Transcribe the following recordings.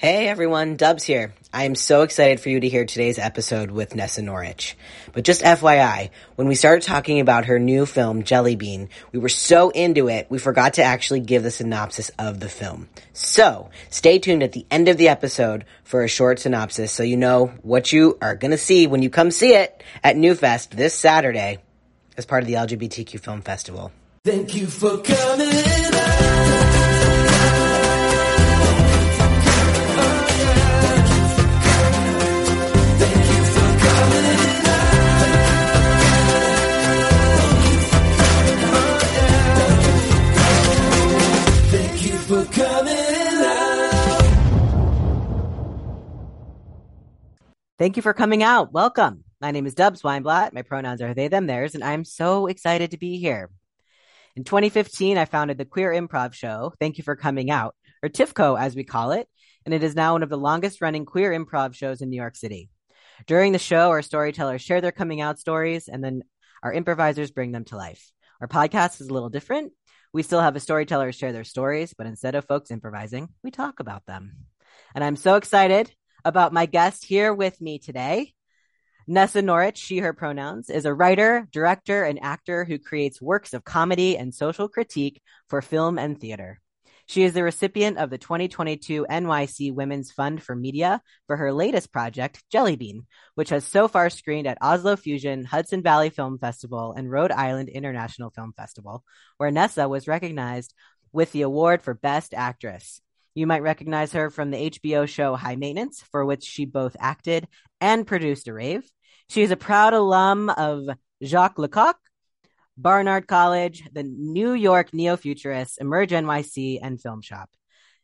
Hey everyone, Dubs here. I am so excited for you to hear today's episode with Nessa Norwich. But just FYI, when we started talking about her new film, Jelly Bean, we were so into it, we forgot to actually give the synopsis of the film. So, stay tuned at the end of the episode for a short synopsis so you know what you are gonna see when you come see it at Newfest this Saturday as part of the LGBTQ Film Festival. Thank you for coming Thank you for coming out. Welcome. My name is Dubs Weinblatt. My pronouns are they, them, theirs, and I'm so excited to be here. In 2015, I founded the Queer Improv Show. Thank you for coming out, or TYFCO as we call it, and it is now one of the longest running queer improv shows in New York City. During the show, our storytellers share their coming out stories, and then our improvisers bring them to life. Our podcast is a little different. We still have the storytellers share their stories, but instead of folks improvising, we talk about them. And I'm so excited about my guest here with me today. Nessa Norwich, she, her pronouns, is a writer, director, and actor who creates works of comedy and social critique for film and theater. She is the recipient of the 2022 NYC Women's Fund for Media for her latest project, Jelly Bean, which has so far screened at Oslo Fusion, Hudson Valley Film Festival, and Rhode Island International Film Festival, where Nessa was recognized with the award for Best Actress. You might recognize her from the HBO show High Maintenance, for which she both acted and produced a rave. She is a proud alum of Jacques Lecoq, Barnard College, the New York Neo Futurists, Emerge NYC, and Film Shop.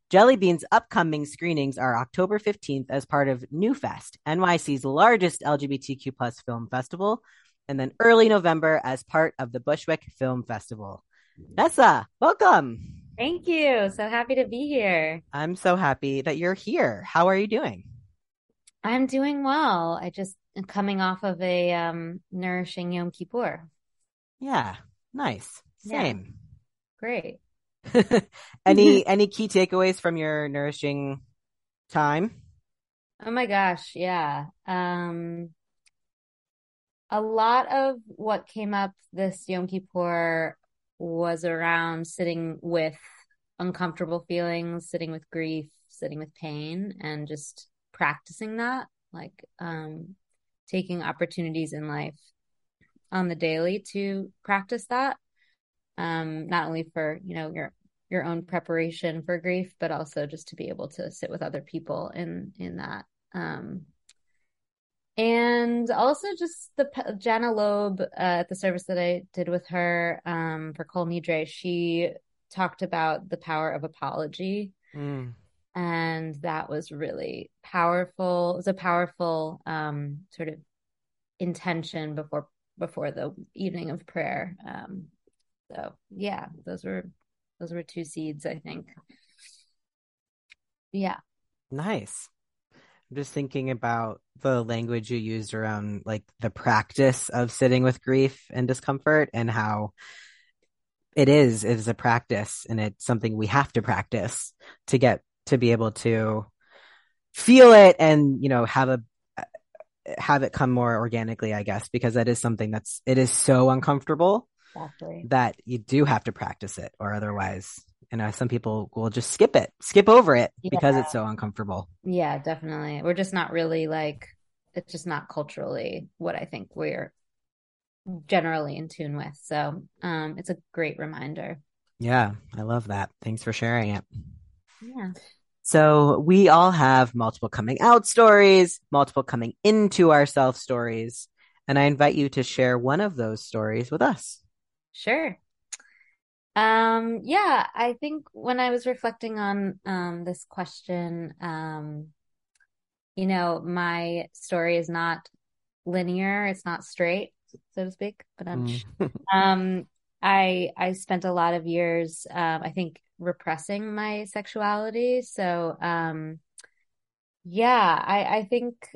Jelly Bean's upcoming screenings are October 15th as part of Newfest, NYC's largest LGBTQ plus film festival, and then early November as part of the Bushwick Film Festival. Mm-hmm. Nessa, welcome. Thank you. So happy to be here. I'm so happy that you're here. How are you doing? I'm doing well. I just am coming off of a um, nourishing Yom Kippur. Yeah, nice. Yeah. Same. Great. any any key takeaways from your nourishing time? Oh my gosh, yeah. Um, a lot of what came up this Yom Kippur was around sitting with uncomfortable feelings, sitting with grief, sitting with pain, and just practicing that, like um, taking opportunities in life on the daily to practice that. Um, not only for, you know, your your own preparation for grief, but also just to be able to sit with other people in in that. Um, and also just the Jana Loeb uh, at the service that I did with her um, for Kol Nidre, she talked about the power of apology, Mm, and that was really powerful. It was a powerful um, sort of intention before before the evening of prayer. Um, so yeah, those were those were two seeds, I think. Yeah. nice. I'm just thinking about the language you used around like the practice of sitting with grief and discomfort and how it is it is a practice and it's something we have to practice to get to be able to feel it and you know have a have it come more organically i guess because that is something that's it is so uncomfortable Exactly. that you do have to practice it or otherwise you know some people will just skip it skip over it because it's so uncomfortable Yeah, definitely. We're just not really like it's just not culturally what I think we're generally in tune with. So, um, it's a great reminder. yeah i love that thanks for sharing it Yeah. so we all have multiple coming out stories multiple coming into ourselves stories and i invite you to share one of those stories with us Sure. Um, yeah, I think when I was reflecting on um this question, um, you know, my story is not linear, it's not straight, so to speak, but um, Mm. um, I I spent a lot of years, um, I think, repressing my sexuality. So, um, yeah, I I think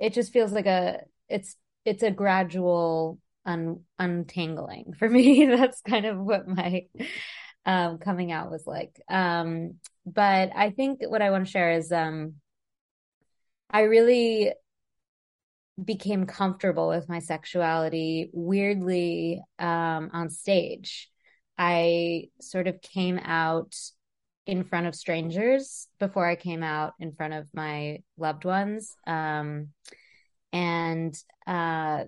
it just feels like a it's it's a gradual un untangling for me. That's kind of what my um, coming out was like. Um, but I think what I want to share is um, I really became comfortable with my sexuality weirdly um, on stage. I sort of came out in front of strangers before I came out in front of my loved ones. Um, and uh,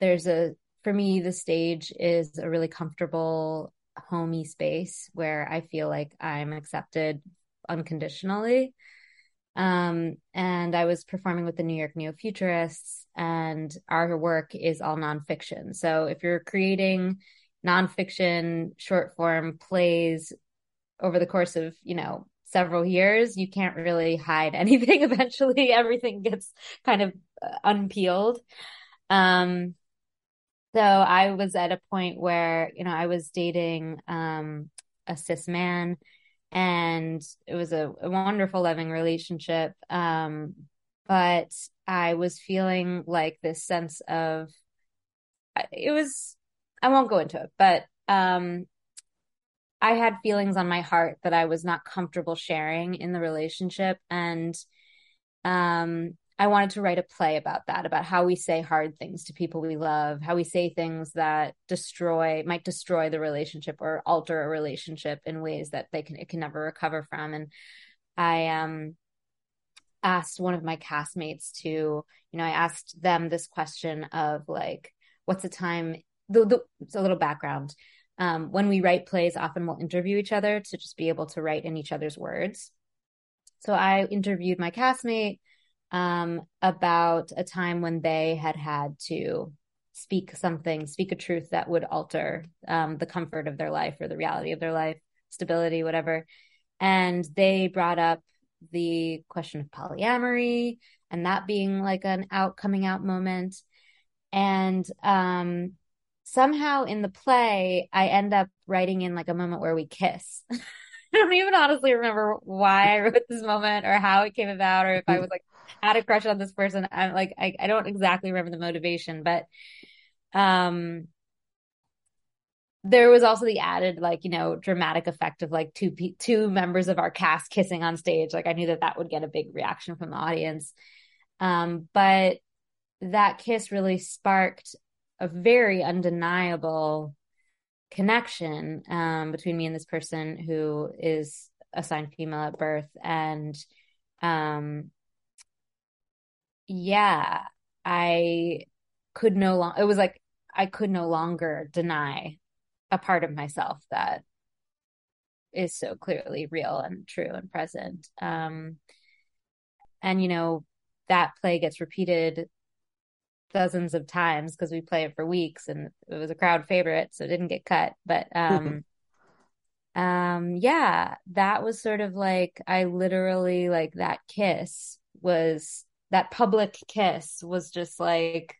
there's a, for me, the stage is a really comfortable, homey space where I feel like I'm accepted unconditionally. Um, and I was performing with the New York Neo Futurists, and our work is all nonfiction. So if you're creating nonfiction short form plays over the course of, you know, several years, you can't really hide anything. Eventually, everything gets kind of uh, unpeeled. Um, so I was at a point where, you know, I was dating um, a cis man and it was a, a wonderful loving relationship um, but i was feeling like this sense of it was i won't go into it but um, i had feelings on my heart that i was not comfortable sharing in the relationship and um, I wanted to write a play about that, about how we say hard things to people we love, how we say things that destroy, might destroy the relationship or alter a relationship in ways that they can, it can never recover from. And I, um, asked one of my castmates to, you know, I asked them this question of like, what's the time, the, the, a little background. Um, when we write plays, often we'll interview each other to just be able to write in each other's words. So I interviewed my castmate um, about a time when they had had to speak something, speak a truth that would alter um, the comfort of their life or the reality of their life, stability, whatever. And they brought up the question of polyamory and that being like an out coming out moment. And um, somehow in the play, I end up writing in like a moment where we kiss. I don't even honestly remember why I wrote this moment or how it came about or if I was like had a crush on this person. I'm like, I, I don't exactly remember the motivation, but um there was also the added like you know dramatic effect of like two two members of our cast kissing on stage like i knew that that would get a big reaction from the audience um but that kiss really sparked a very undeniable connection um between me and this person who is assigned female at birth and um yeah, I could no longer, it was like I could no longer deny a part of myself that is so clearly real and true and present. Um, and, you know, that play gets repeated dozens of times because we play it for weeks and it was a crowd favorite, so it didn't get cut. But, um, um, yeah, that was sort of like, I literally, like, that kiss was that public kiss was just like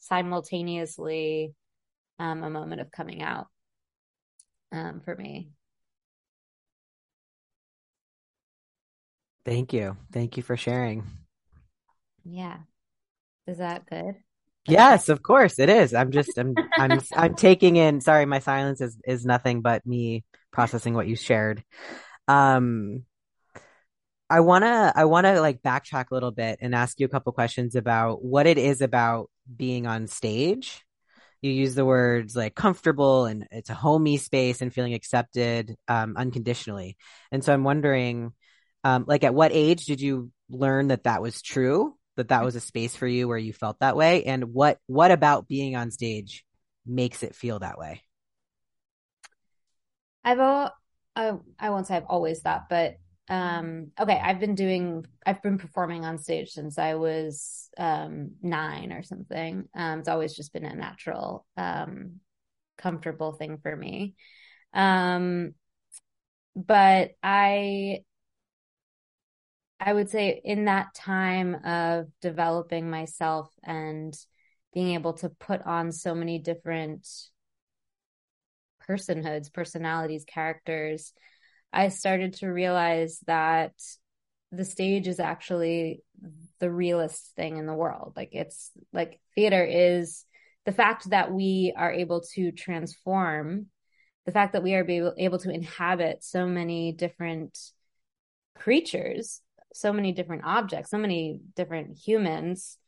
simultaneously um, a moment of coming out um, for me. Thank you. Thank you for sharing. Yeah. Is that good? Yes, of course it is. I'm just I'm I'm I'm taking in sorry, my silence is is nothing but me processing what you shared. Um I wanna I wanna like backtrack a little bit and ask you a couple questions about what it is about being on stage. You use the words like comfortable and it's a homey space and feeling accepted um, unconditionally. And so I'm wondering, um, like, at what age did you learn that that was true? That that was a space for you where you felt that way, and what what about being on stage makes it feel that way? I've all I I won't say I've always thought, but um okay i've been doing i've been performing on stage since i was um nine or something. Um it's always just been a natural um comfortable thing for me. Um but i i would say in that time of developing myself and being able to put on so many different personhoods personalities characters I started to realize that the stage is actually the realest thing in the world. Like it's like theater is the fact that we are able to transform the fact that we are able, able to inhabit so many different creatures, so many different objects, so many different humans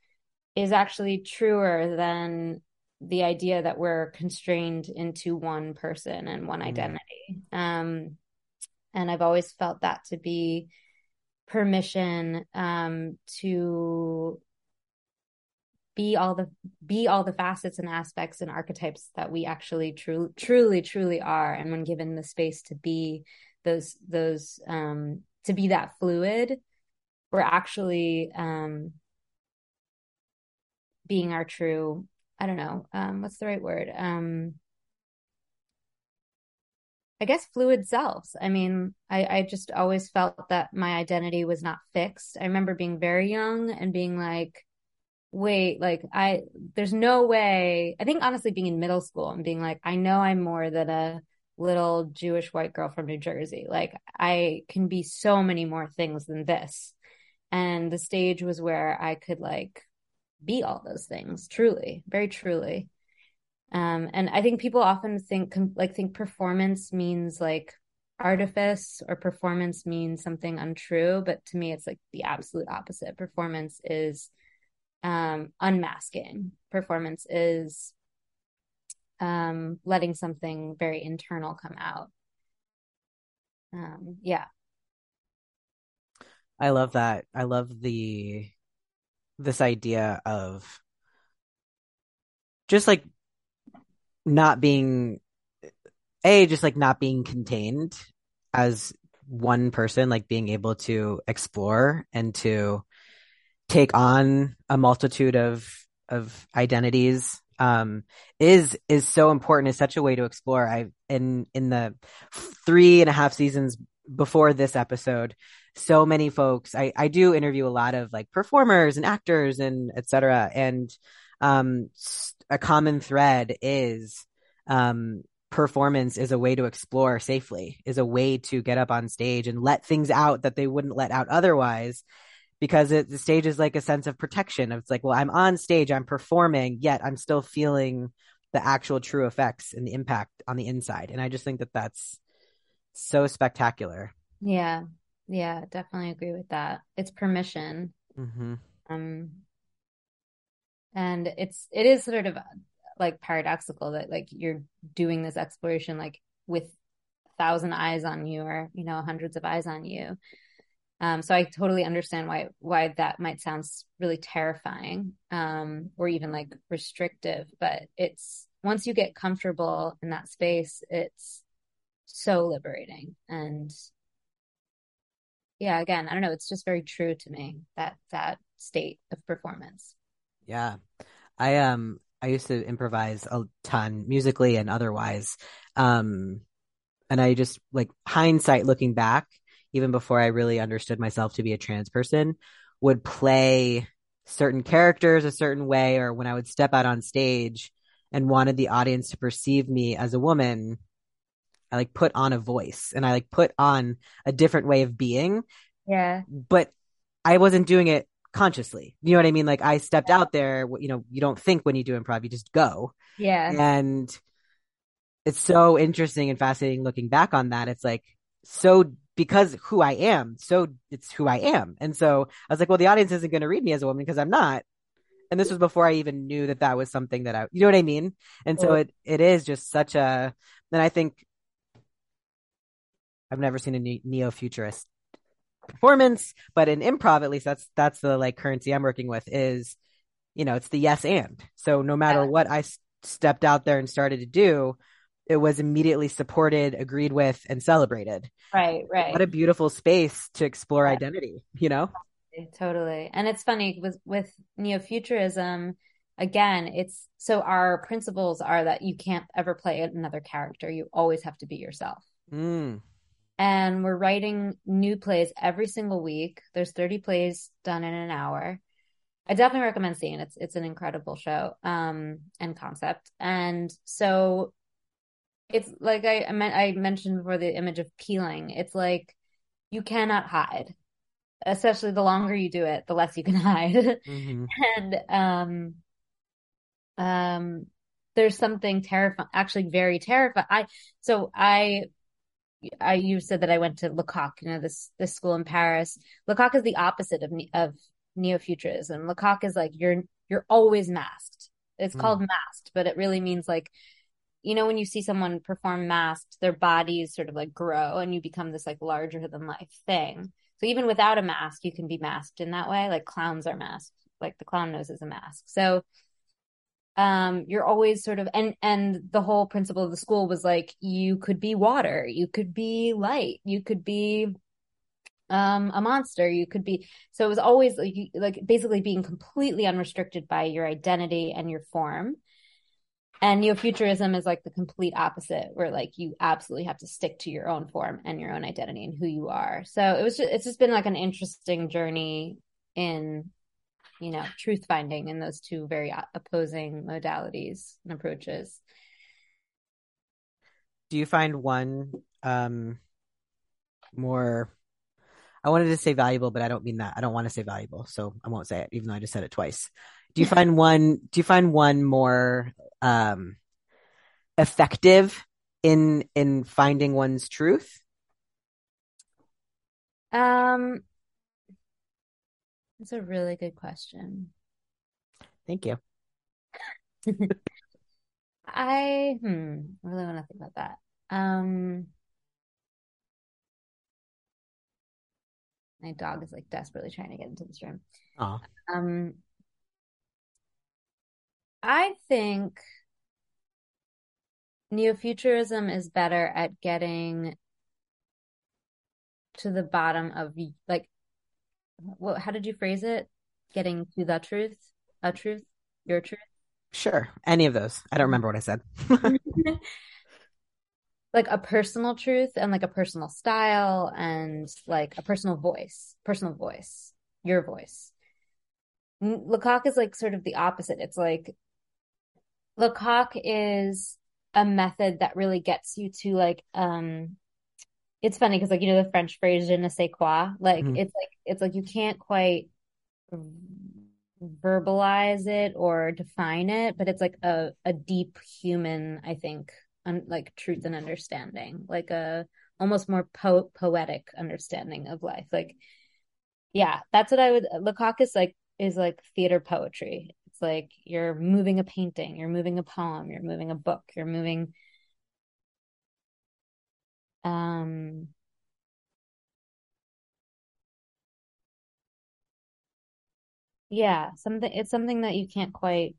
is actually truer than the idea that we're constrained into one person and one Mm. identity. Um, and I've always felt that to be permission um, to be all the be all the facets and aspects and archetypes that we actually truly truly truly are and when given the space to be those those um to be that fluid we're actually um being our true i don't know um what's the right word um I guess fluid selves. I mean, I, I just always felt that my identity was not fixed. I remember being very young and being like, wait, like I, there's no way. I think honestly being in middle school and being like, I know I'm more than a little Jewish white girl from New Jersey. Like I can be so many more things than this. And the stage was where I could like be all those things, truly, very truly. Um, and I think people often think like think performance means like artifice or performance means something untrue, but to me it's like the absolute opposite. Performance is um, unmasking. Performance is um, letting something very internal come out. Um, yeah. I love that. I love the this idea of just like not being a just like not being contained as one person like being able to explore and to take on a multitude of of identities um is is so important is such a way to explore i in in the three and a half seasons before this episode so many folks i i do interview a lot of like performers and actors and etc and um a common thread is um performance is a way to explore safely is a way to get up on stage and let things out that they wouldn't let out otherwise. Because it, the stage is like a sense of protection. It's like well i'm on stage i'm performing yet i'm still feeling the actual true effects and the impact on the inside. And i just think that that's so spectacular. Yeah yeah definitely agree with that. It's permission. Mm-hmm. um and it's it is sort of like paradoxical that like you're doing this exploration like with a thousand eyes on you or you know hundreds of eyes on you. Um so i totally understand why why that might sound really terrifying um or even like restrictive but it's once you get comfortable in that space it's so liberating and yeah again i don't know it's just very true to me that that state of performance. Yeah. I um i used to improvise a ton musically and otherwise um and i just like hindsight looking back even before i really understood myself to be a trans person would play certain characters a certain way or when i would step out on stage and wanted the audience to perceive me as a woman I like put on a voice and I like put on a different way of being. Yeah. But I wasn't doing it consciously. You know what I mean? Like I stepped out there, you know, you don't think when you do improv, you just go. Yeah. And it's so interesting and fascinating looking back on that. It's like so because who I am, so it's who I am. And so I was like, well, the audience isn't going to read me as a woman because I'm not. And this was before I even knew that that was something that I, you know what I mean? And so it, it is just such a, then I think I've never seen a neo futurist performance, but in improv, at least that's that's the like currency I'm working with is, you know, it's the yes and. So no matter Yeah. what I s- stepped out there and started to do, it was immediately supported, agreed with, and celebrated. Right, right. What a beautiful space to explore Yeah. identity, you know? Totally. And it's funny with with neo-futurism, again, it's so our principles are that you can't ever play another character. You always have to be yourself. Mm. And we're writing new plays every single week. There's 30 plays done in an hour. I definitely recommend seeing it. It's it's an incredible show um and concept. And so it's like I I, meant, I mentioned before the image of peeling. It's like you cannot hide. Especially the longer you do it, the less you can hide. hmm and um um there's something terrifying, actually very terrifying. I so I I you said that I went to Lecoq, you know this this school in Paris. Lecoq is the opposite of of neo-futurism. Lecoq is like you're you're always masked. It's Mm. called masked, but it really means like you know when you see someone perform masked, their bodies sort of like grow and you become this like larger than life thing. So even without a mask, you can be masked in that way. Like clowns are masked. Like the clown nose is a mask. So um you're always sort of and and the whole principle of the school was like you could be water, you could be light, you could be um a monster, you could be so it was always like you- like basically being completely unrestricted by your identity and your form. And neo-futurism is like the complete opposite, where like you absolutely have to stick to your own form and your own identity and who you are. So it was just, it's just been like an interesting journey in, you know, truth finding in those two very opposing modalities and approaches. Do you find one um more I wanted to say valuable, but I don't mean that. I don't want to say valuable, so I won't say it, even though I just said it twice. Do you find one do you find one more um effective in in finding one's truth? Um, that's a really good question. Thank you. I hmm, I really want to think about that. Um, my dog is like desperately trying to get into this room. Um, I think neo-futurism is better at getting to the bottom of like what how did you phrase it? Getting to the truth, a truth, your truth. sure. Any of those. I don't remember what I said. like a personal truth and like a personal style and like a personal voice, personal voice, your voice. Lecoq is like sort of the opposite. It's like Lecoq is a method that really gets you to like um it's funny because like you know the French phrase je ne sais quoi? Like Mhm. it's like it's like you can't quite verbalize it or define it but it's like a a deep human I think un, like truth and understanding like a almost more po- poetic understanding of life. Like yeah that's what I would Lecoq is like is like theater poetry. It's like you're moving a painting you're moving a poem you're moving a book you're moving um yeah something it's something that you can't quite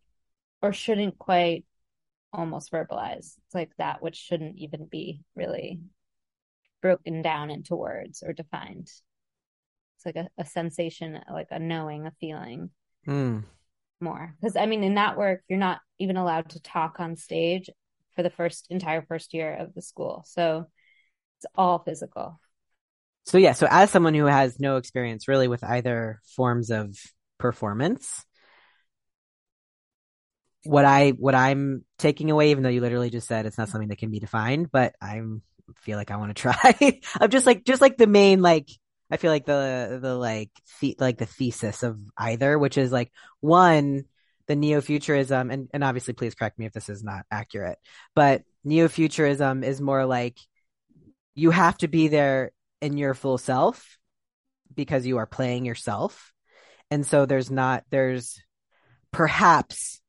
or shouldn't quite almost verbalize. It's like that which shouldn't even be really broken down into words or defined. It's like a, a sensation like a knowing a feeling. Hmm. more. Because i mean in that work you're not even allowed to talk on stage for the first entire first year of the school. So it's all physical So yeah, so as someone who has no experience really with either forms of performance, what I what I'm taking away, even though you literally just said it's not something that can be defined, but I'm feel like I want to try. I'm just like just like the main like I feel like the the like the, like the thesis of either, which is like one the neo-futurism and and obviously please correct me if this is not accurate, but neo-futurism is more like you have to be there in your full self because you are playing yourself. And so there's not, there's perhaps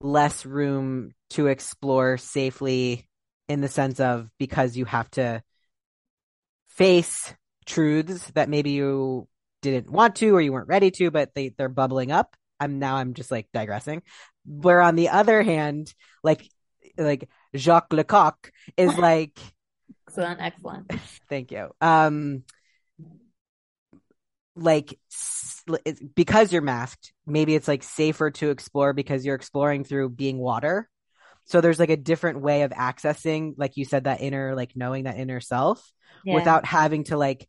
less room to explore safely in the sense of because you have to face truths that maybe you didn't want to or you weren't ready to, but they, they're bubbling up. I'm now I'm just like digressing. Where on the other hand, like like Jacques Lecoq is like excellent excellent Thank you. Um, like because you're masked, maybe it's like safer to explore because you're exploring through being water. So there's like a different way of accessing, like you said, that inner, like knowing that inner self yeah without having to like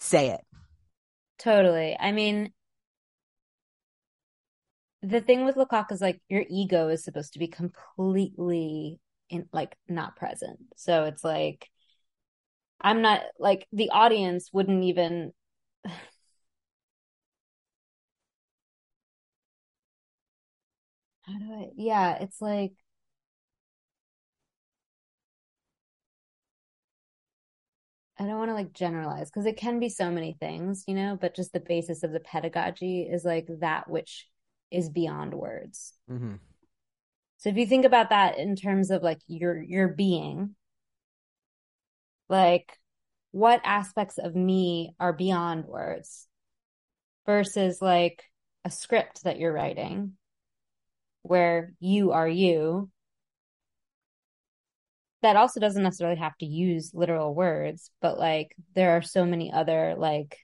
say it. Totally. I mean, the thing with Lecoq is like your ego is supposed to be completely in like not present. So it's like I'm not like the audience wouldn't even how do I, yeah, it's like, I don't want to like generalize because it can be so many things, you know, but just the basis of the pedagogy is like that which is beyond words. hmm So if you think about that in terms of like your your being, like what aspects of me are beyond words versus like a script that you're writing where you are you that also doesn't necessarily have to use literal words but like there are so many other like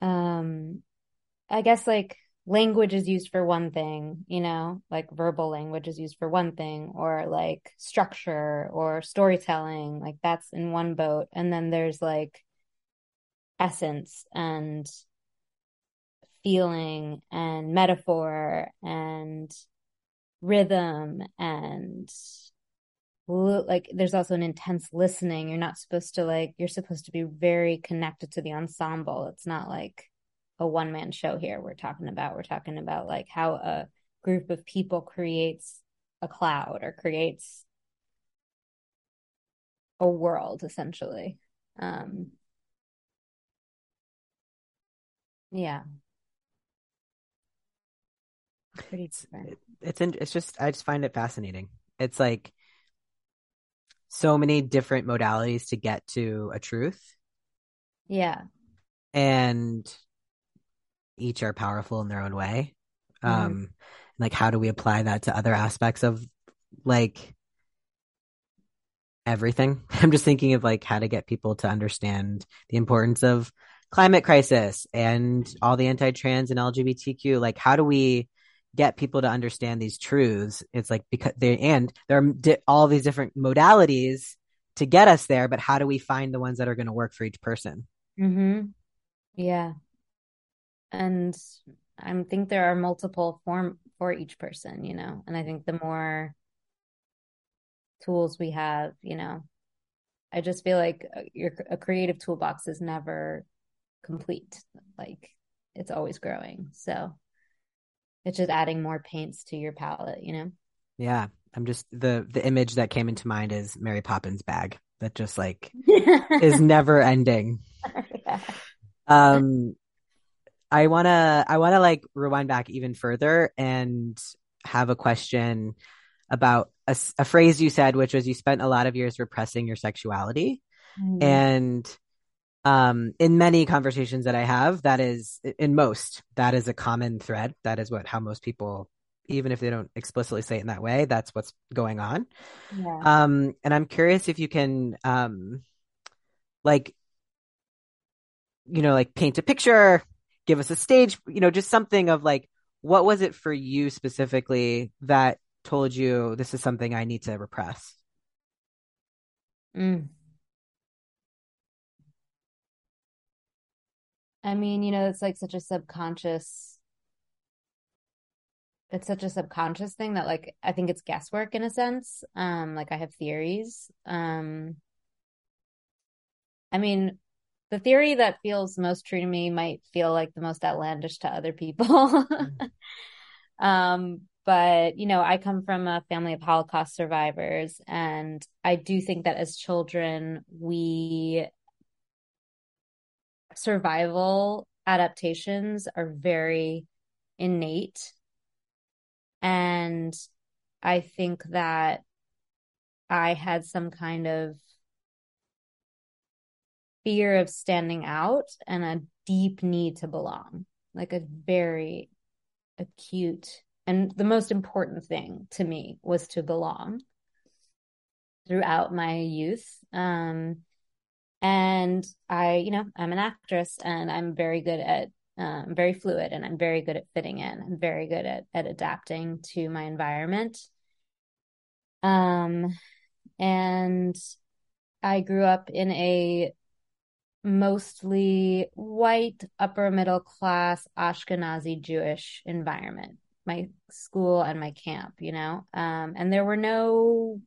um i guess like language is used for one thing you know like verbal language is used for one thing or like structure or storytelling like that's in one boat. And then there's like essence and feeling and metaphor and rhythm and like there's also an intense listening. You're not supposed to like you're supposed to be very connected to the ensemble. It's not like a one man show here. We're talking about we're talking about like how a group of people creates a cloud or creates a world essentially. Um yeah. Pretty different. It's in, it's just I just find it fascinating. It's like so many different modalities to get to a truth, yeah. And each are powerful in their own way. Mhm. Um, like how do we apply that to other aspects of like everything? I'm just thinking of like how to get people to understand the importance of climate crisis and all the anti-trans and LGBTQ. Like how do we get people to understand these truths? It's like because they and there are di- all these different modalities to get us there, but how do we find the ones that are going to work for each person? Mm-hmm. Yeah. And I think there are multiple form for each person, you know, and I think the more tools we have, you know, I just feel like uh, your a creative toolbox is never complete. Like it's always growing. So it's just adding more paints to your palette, you know? Yeah, I'm just the the image that came into mind is Mary Poppins bag that just like is never ending. Yeah. Um, I wanna I wanna like rewind back even further and have a question about a phrase you said, which was you spent a lot of years repressing your sexuality, Mhm. and um, in many conversations that I have, that is in most that is a common thread. That is what how most people, even if they don't explicitly say it in that way, that's what's going on. Yeah. Um, and I'm curious if you can, um, like, you know, like paint a picture, give us a stage, you know, just something of like, what was it for you specifically that told you this is something I need to repress? Mm. I mean, you know, it's like such a subconscious, it's such a subconscious thing that like I think it's guesswork in a sense. Um, like I have theories. Um, I mean, the theory that feels most true to me might feel like the most outlandish to other people. Um, but you know, I come from a family of Holocaust survivors, and I do think that as children, we survival adaptations are very innate. And I think that I had some kind of fear of standing out and a deep need to belong, like a very acute and the most important thing to me was to belong throughout my youth. Um, and I, you know, I'm an actress and I'm very good at, um, very fluid and I'm very good at fitting in. I'm very good at, at adapting to my environment. Um, and I grew up in a mostly white, upper middle class, Ashkenazi Jewish environment, my school and my camp, you know? Um, and there were no,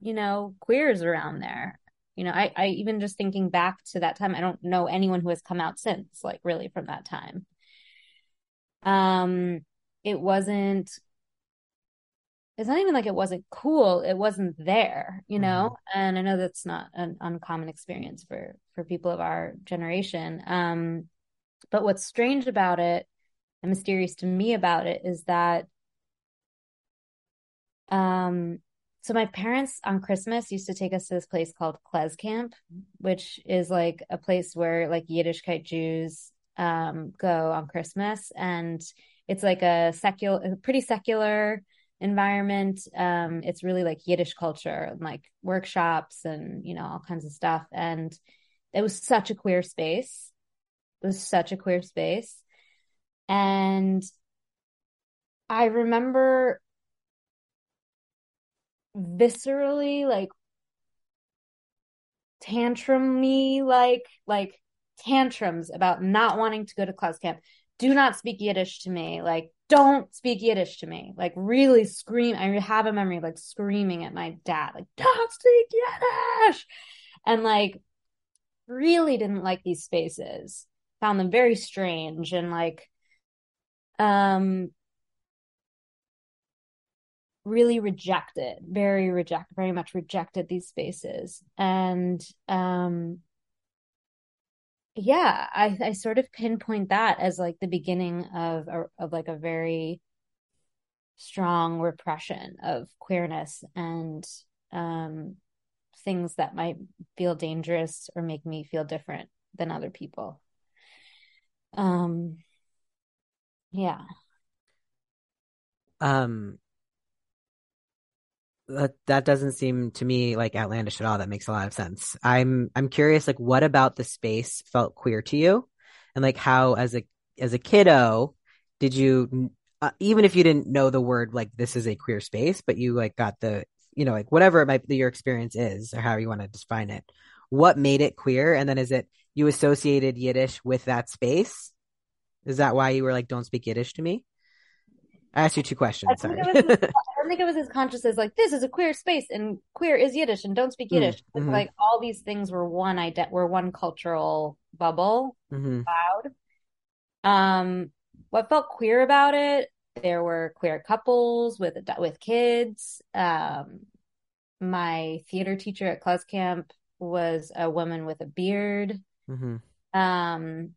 you know, queers around there. You know, I, I even just thinking back to that time, I don't know anyone who has come out since, like really from that time. Um, it wasn't it's not even like it wasn't cool it wasn't there you know? And i know that's not an uncommon experience for for people of our generation um but what's strange about it and mysterious to me about it is that um so my parents on christmas used to take us to this place called klez camp which is like a place where like yiddishkeit jews um go on christmas. And it's like a secular pretty secular environment. Um it's really like yiddish culture like workshops and you know all kinds of stuff. And it was such a queer space. It was such a queer space. And i remember viscerally like tantrumy like like tantrums about not wanting to go to Klez camp. do not speak yiddish to me. Like don't speak yiddish to me. Like really scream i have a memory like screaming at my dad like don't speak yiddish! And like really didn't like these spaces. Found them very strange and like um really rejected very reject very much rejected these spaces. And um yeah i i sort of pinpoint that as like the beginning of a, of like a very strong repression of queerness and um things that might feel dangerous or make me feel different than other people. Um yeah. Um, that that doesn't seem to me like outlandish at all. That makes a lot of sense. I'm I'm curious, like, what about the space felt queer to you, and like how as a as a kiddo did you uh, even if you didn't know the word like this is a queer space, but you like got the you know like whatever it might be your experience is or how you want to define it. What made it queer, and then is it you associated Yiddish with that space? Is that why you were like, don't speak Yiddish to me? I asked you two I questions. think Sorry. it was I think it was as conscious as like this is a queer space and queer is Yiddish and don't speak Mm, Yiddish. It's mhm. like all these things were one ident were one cultural bubble hmm cloud. Um, what felt queer about it? There were queer couples with with kids. Um, my theater teacher at KlezKamp was a woman with a beard. hmm Um,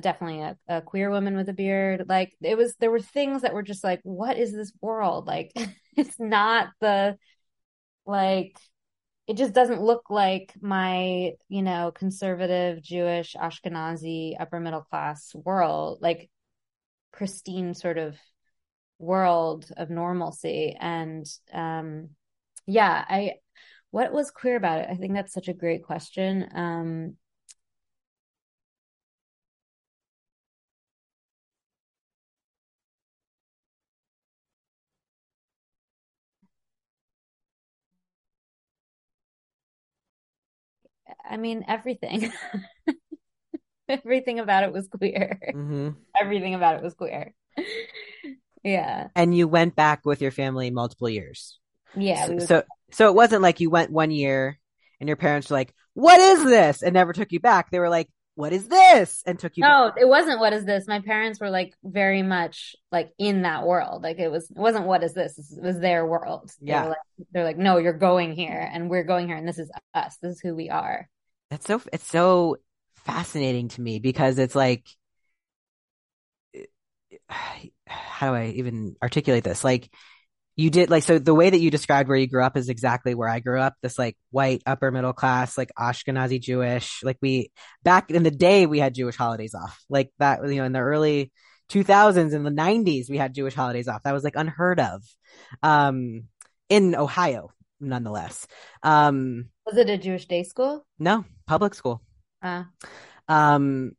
definitely a, a queer woman with a beard. Like it was, there were things that were just like, what is this world? Like it's not the like it just doesn't look like my, you know, conservative Jewish Ashkenazi upper middle class world, like pristine sort of world of normalcy. And um yeah, I what was queer about it? I think that's such a great question. Um I mean everything. everything about it was queer. hmm Everything about it was queer. Yeah. And you went back with your family multiple years. Yeah, So, we so, so it wasn't like you went one year and your parents were like, "What is this?" and never took you back. They were like, "What is this?" and took you back. No, it wasn't what is this? My parents were like very much like in that world. Like it was it wasn't what is this? It was their world. they yeah like, they're like, no, you're going here and we're going here and this is us. This is who we are. That's so it's so fascinating to me because it's like how do I even articulate this? Like you did like so the way that you described where you grew up is exactly where I grew up. This like white upper middle class, like Ashkenazi Jewish. Like we back in the day we had Jewish holidays off. Like that, you know, in the early 2000s in the 90s we had Jewish holidays off. That was like unheard of. Um in Ohio nonetheless. Um Was it a Jewish day school? no, public school. Uh, Um,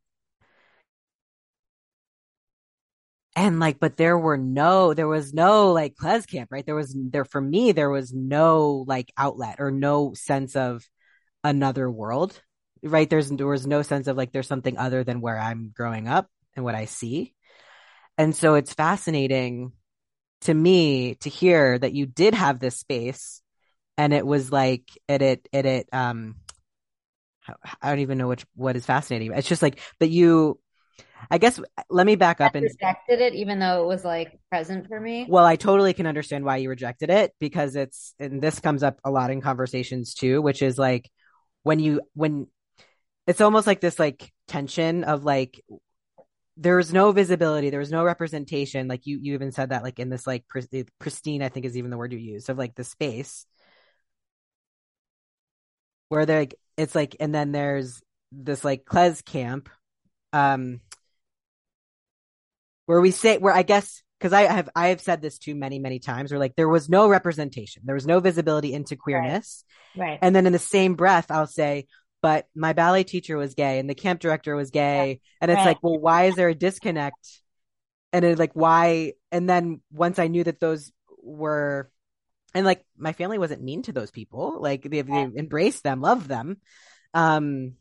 and like, but there were no, there was no like camp, right? There was there for me, there was no like outlet or no sense of another world, right? There's there was no sense of like there's something other than where I'm growing up and what I see. And so it's fascinating to me to hear that you did have this space and it was like it it it, it um I don't even know which what is fascinating. It's just like, but you, I guess let me back up and rejected it, even though it was like present for me. well, I totally can understand why you rejected it because it's and this comes up a lot in conversations too, which is like when you when it's almost like this like tension of like there's no visibility, there was no representation. Like you you even said that like in this like pristine, I think is even the word you use of like the space where they're like it's like and then there's this like Klez camp um where we say where I guess because I have I have said this too many many times where like there was no representation. There was no visibility into queerness. Right. and then in the same breath I'll say but my ballet teacher was gay and the camp director was gay. And it's Right. like well why is there a disconnect? And it like why and then once I knew that those were and like my family wasn't mean to those people. Like they, they embraced them loved them. Um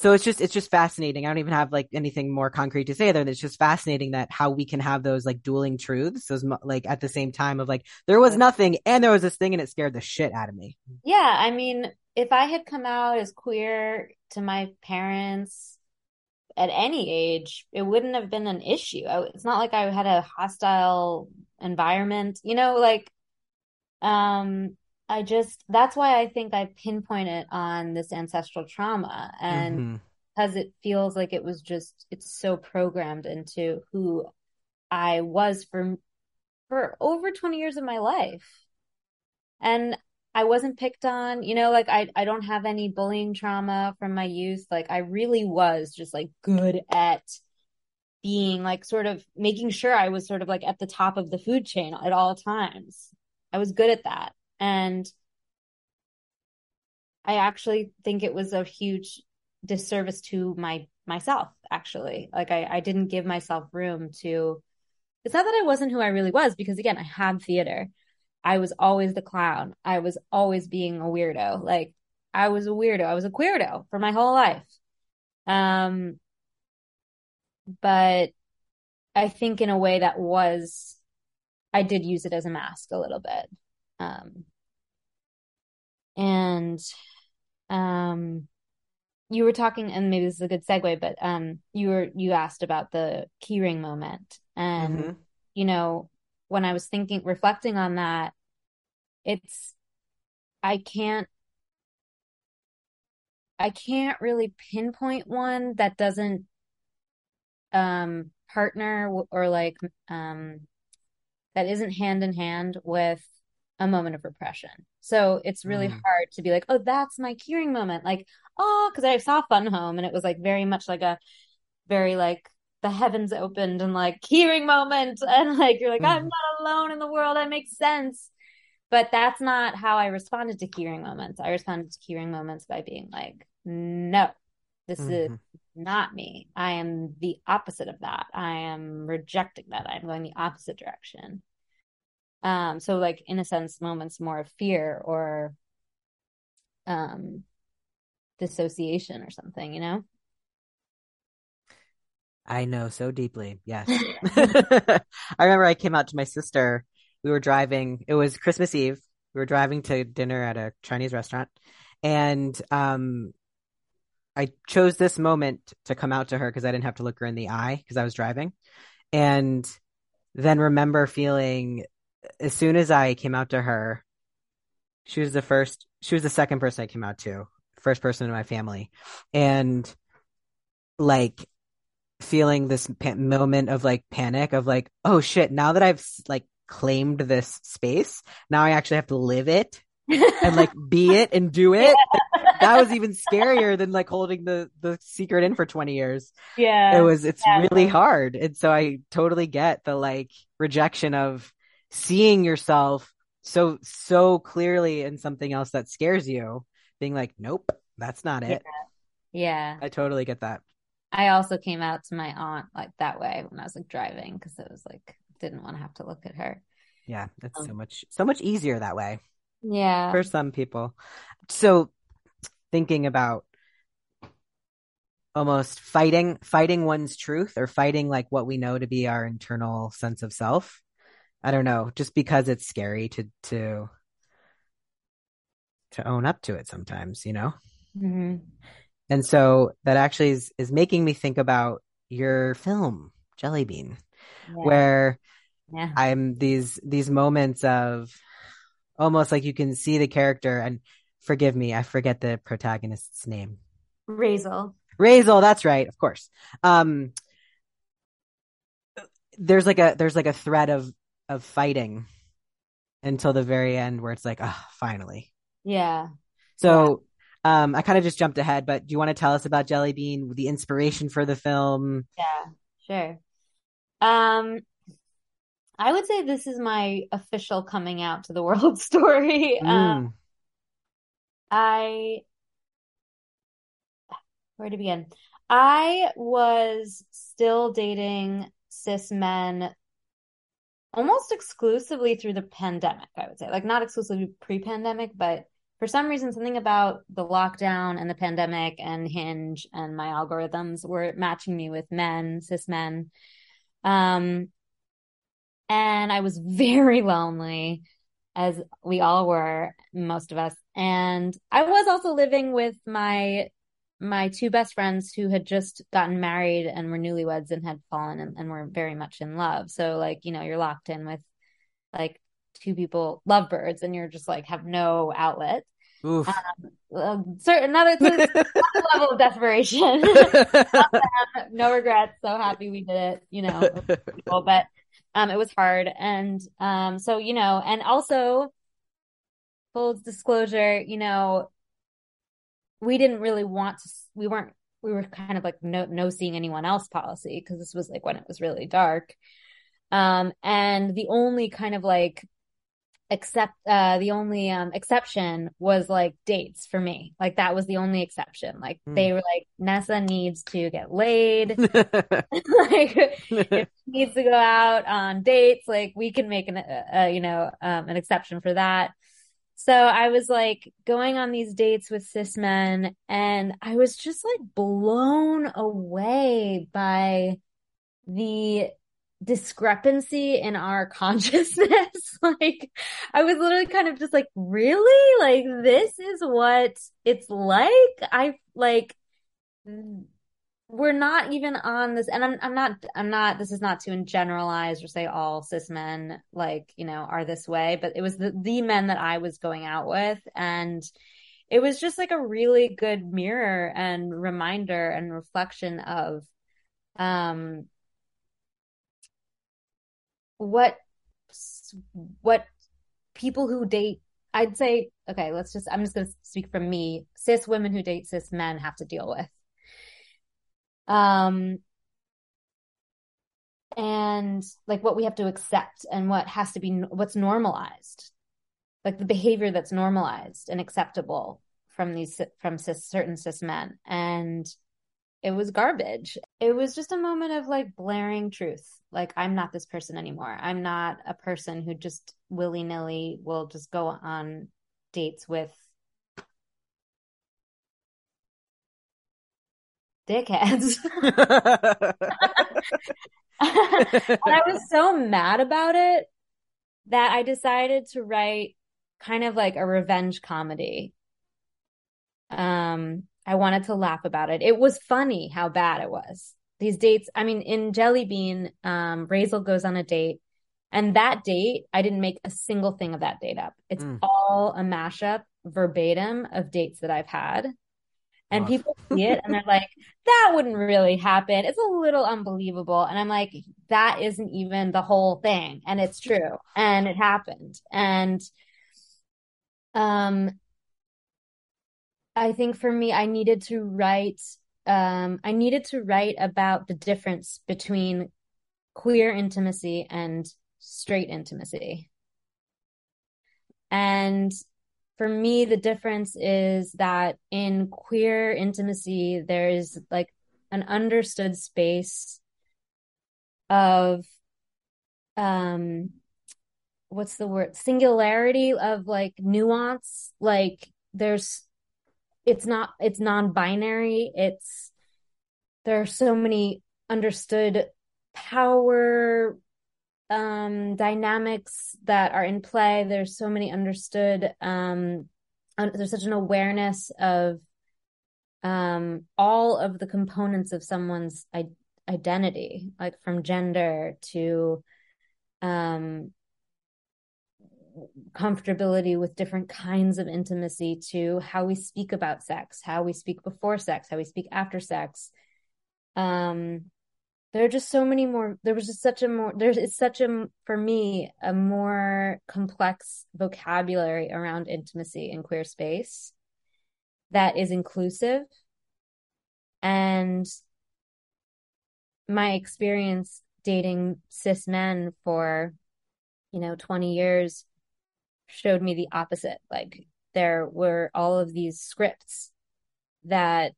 so it's just it's just fascinating. I don't even have like anything more concrete to say there it's just fascinating that how we can have those like dueling truths those like at the same time of like there was nothing and there was this thing and it scared the shit out of me. Yeah, I mean, if I had come out as queer to my parents at any age, it wouldn't have been an issue. I, it's not like I had a hostile environment, you know, like, um, I just, that's why I think I pinpoint it on this ancestral trauma and Mhm. because it feels like it was just, it's so programmed into who I was for, for over 20 years of my life. And I wasn't picked on, you know, like I I don't have any bullying trauma from my youth. Like I really was just like good at being like sort of making sure I was sort of like at the top of the food chain at all times. I was good at that. And I actually think it was a huge disservice to my myself, actually. Like I, I didn't give myself room to it's not that I wasn't who I really was, because again, I had theater. I was always the clown. I was always being a weirdo. Like I was a weirdo. I was a queerdo for my whole life. Um, but I think in a way that was, I did use it as a mask a little bit. Um, and, um, you were talking, and maybe this is a good segue, but, um, you were, you asked about the keyring moment and, Mhm. you know, when I was thinking, reflecting on that, it's, I can't, I can't really pinpoint one that doesn't, um, partner or like, um, that isn't hand in hand with a moment of repression. So it's really Mm. hard to be like, oh, that's my keyring moment. Like, oh, because I saw Fun Home and it was like very much like a very like the heavens opened and like keyring moment. And like you're like, I'm Mhm. not alone in the world. That makes sense. But that's not how I responded to keyring moments. I responded to keyring moments by being like, no, this is Mhm. not me. I am the opposite of that. I am rejecting that. I'm going the opposite direction. Um, so like in a sense, moments more of fear or um dissociation or something, you know? I know so deeply. Yes. I remember I came out to my sister. We were driving. It was Christmas Eve. We were driving to dinner at a Chinese restaurant. And um I chose this moment to come out to her because I didn't have to look her in the eye because I was driving. And then remember feeling as soon as I came out to her, she was the first, she was the second person I came out to, first person in my family. And like feeling this pa- moment of like panic of like, oh shit, now that I've like claimed this space, now I actually have to live it and like be it and do it. That was even scarier than like holding the the secret in for 20 years. yeah. It was it's Yeah. really hard. And so I totally get the like rejection of seeing yourself so so clearly in something else that scares you, being like, nope, that's not it. Yeah. I totally get that. I also came out to my aunt like that way when I was like driving because it was like didn't want to have to look at her. Yeah, it's Um, so much so much easier that way Yeah. for some people. So thinking about almost fighting fighting one's truth or fighting like what we know to be our internal sense of self. I don't know, just because it's scary to to to own up to it sometimes, you know? hmm And so that actually is is making me think about your film, Jelly Bean, Yeah. where Yeah. I'm these these moments of almost like you can see the character and forgive me, I forget the protagonist's name. Razel. Razel, that's right, of course. Um there's like a there's like a thread of of fighting until the very end where it's like, ah, finally. Yeah. So um I kind of just jumped ahead, but do you want to tell us about Jelly Bean, the inspiration for the film? Yeah, sure. Um, I would say this is my official coming out to the world story. Um, Mm, I, where to begin? I was still dating cis men almost exclusively through the pandemic, I would say. Like not exclusively pre-pandemic, but for some reason, something about the lockdown and the pandemic and Hinge and my algorithms were matching me with men, cis men. Um, and I was very lonely, as we all were, most of us. And I was also living with my my two best friends who had just gotten married and were newlyweds and had fallen and, and were very much in love. So like, you know, you're locked in with like two people, lovebirds, and you're just like have no outlet. oof. Uh, certain another, another level of desperation. no regrets. So happy we did it. You know, but um, it was hard, and um, so you know, and also full disclosure, you know, we didn't really want to. We weren't. We were kind of like no no seeing anyone else policy because this was like when it was really dark. Um, and the only kind of like except uh the only um exception was like dates for me like that was the only exception like Hmm. they were like Nessa needs to get laid like if she needs to go out on dates like we can make an uh, you know um an exception for that so I was like going on these dates with cis men and I was just like blown away by the discrepancy in our consciousness. like, I was literally kind of just like, really? Like, this is what it's like? I like, we're not even on this, and I'm, I'm not, I'm not, this is not to generalize or say all cis men, like, you know, are this way, but it was the, the men that I was going out with. And it was just like a really good mirror and reminder and reflection of, um, what what people who date I'd say okay, let's just I'm just going to speak from me. Cis women who date cis men have to deal with. Um and like what we have to accept and what has to be what's normalized. Like the behavior that's normalized and acceptable from these from cis, certain cis men and it was garbage. It was just a moment of like blaring truth. Like, I'm not this person anymore. I'm not a person who just willy nilly will just go on dates with dickheads. I was so mad about it that I decided to write kind of like a revenge comedy. Um, I wanted to laugh about it. It was funny how bad it was. These dates, I mean, in Jelly Bean, um, Razel goes on a date, and that date, I didn't make a single thing of that date up. It's Mm. all a mashup verbatim of dates that I've had. And people see it and they're like, that wouldn't really happen. It's a little unbelievable. And I'm like, that isn't even the whole thing. And it's true. And it happened. And um I think for me, I needed to write um I needed to write about the difference between queer intimacy and straight intimacy. And for me, the difference is that in queer intimacy, there is like an understood space of, um, what's the word? Singularity of like nuance. Like there's, it's not, it's non-binary. It's, there are so many understood power um dynamics that are in play there's so many understood um there's such an awareness of um all of the components of someone's I- identity, like from gender to um comfortability with different kinds of intimacy to how we speak about sex, how we speak before sex, how we speak after sex. Um, there are just so many more. There was just such a more. There's such a for me a more complex vocabulary around intimacy in queer space that is inclusive, and my experience dating cis men for you know 20 years showed me the opposite. Like there were all of these scripts that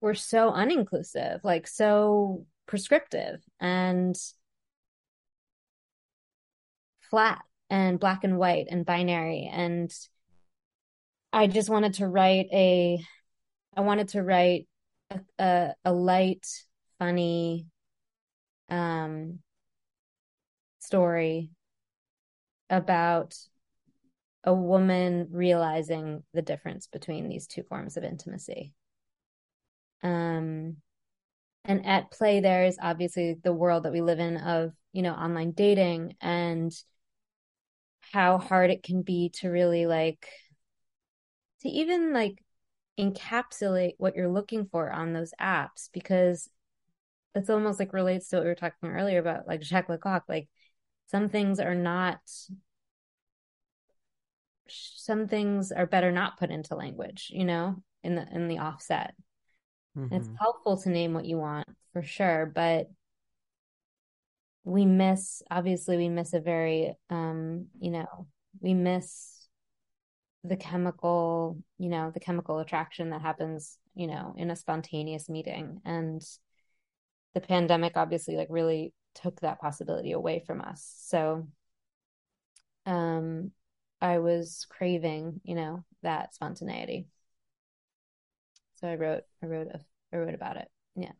were so uninclusive, like so prescriptive and flat and black and white and binary. And I just wanted to write a, I wanted to write a, a, a light, funny, um, story about a woman realizing the difference between these two forms of intimacy. Um, and at play there is obviously the world that we live in of, you know, online dating and how hard it can be to really like, to even like encapsulate what you're looking for on those apps because it's almost like relates to what we were talking earlier about like Jacques Lecoq. Like some things are not some things are better not put into language you know in the in the offset mm-hmm. it's helpful to name what you want for sure but we miss obviously we miss a very um you know we miss the chemical you know the chemical attraction that happens you know in a spontaneous meeting and the pandemic obviously like really took that possibility away from us. So um I was craving, you know, that spontaneity. So I wrote I wrote a, I wrote about it. Yeah.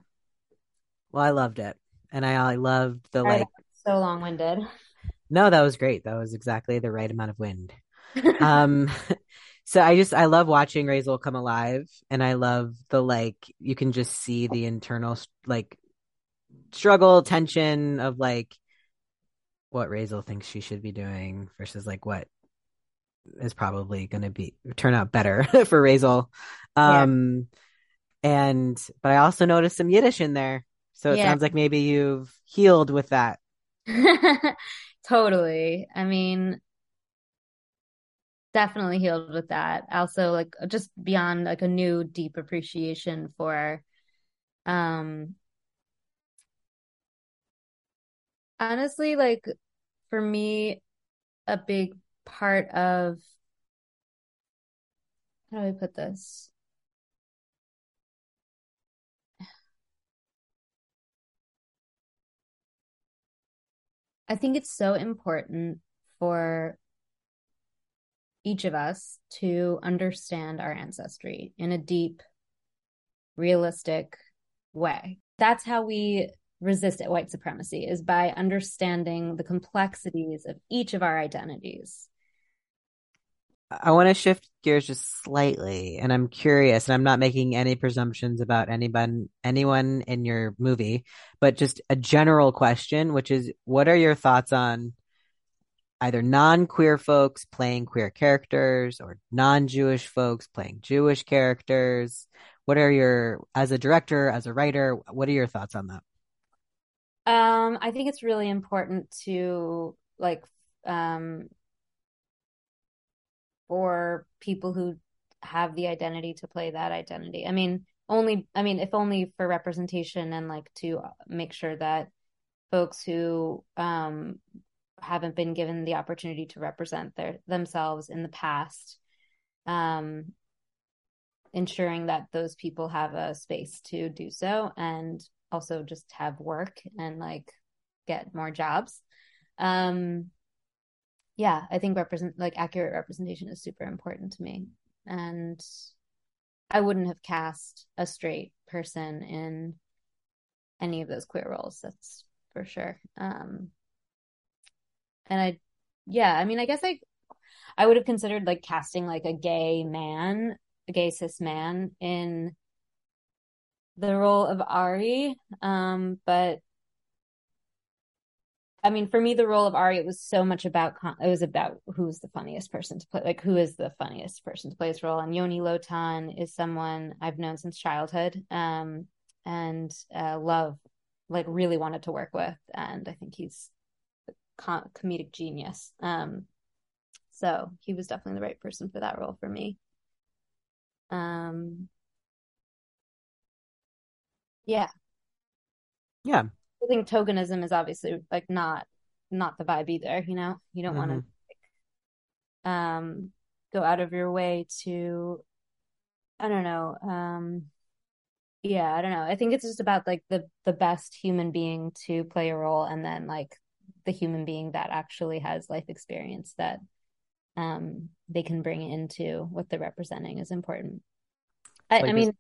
Well, I loved it. And I I loved the like so long-winded. No, that was great. That was exactly the right amount of wind. um so I just I love watching Razel come alive and I love the like you can just see the internal like struggle, tension of like what Razel thinks she should be doing versus like what is probably going to be turn out better for Razel. Um, yeah. and but I also noticed some Yiddish in there, so it yeah. sounds like maybe you've healed with that. totally. I mean, definitely healed with that. Also, like just beyond like a new deep appreciation for um honestly, like for me, a big part of how do I put this? I think it's so important for each of us to understand our ancestry in a deep, realistic way. That's how we resist white supremacy is by understanding the complexities of each of our identities. I want to shift gears just slightly, and I'm curious, and I'm not making any presumptions about anyone anyone in your movie, but just a general question, which is, what are your thoughts on either non-queer folks playing queer characters or non-Jewish folks playing Jewish characters? What are your, as a director, as a writer, what are your thoughts on that? Um, I think it's really important to like um for people who have the identity to play that identity. I mean, only I mean, if only for representation and like to make sure that folks who um haven't been given the opportunity to represent their themselves in the past um ensuring that those people have a space to do so and also just have work and like get more jobs. Um, yeah, I think represent like accurate representation is super important to me. And I wouldn't have cast a straight person in any of those queer roles. That's for sure. Um, and I, yeah, I mean, I guess I, I would have considered like casting like a gay man, a gay cis man in the role of Ari. Um, but I mean, for me, the role of Ari, it was so much about, it was about who's the funniest person to play, like who is the funniest person to play this role. And Yoni Lotan is someone I've known since childhood um, and uh, love, like really wanted to work with. And I think he's a com- comedic genius. Um, so he was definitely the right person for that role for me. Um, yeah. Yeah. I think tokenism is obviously like not not the vibe either, you know? You don't want to um go out of your way to I don't know. Um yeah, I don't know. I think it's just about like the the best human being to play a role and then like the human being that actually has life experience that um they can bring into what they're representing is important. I, Like I mean,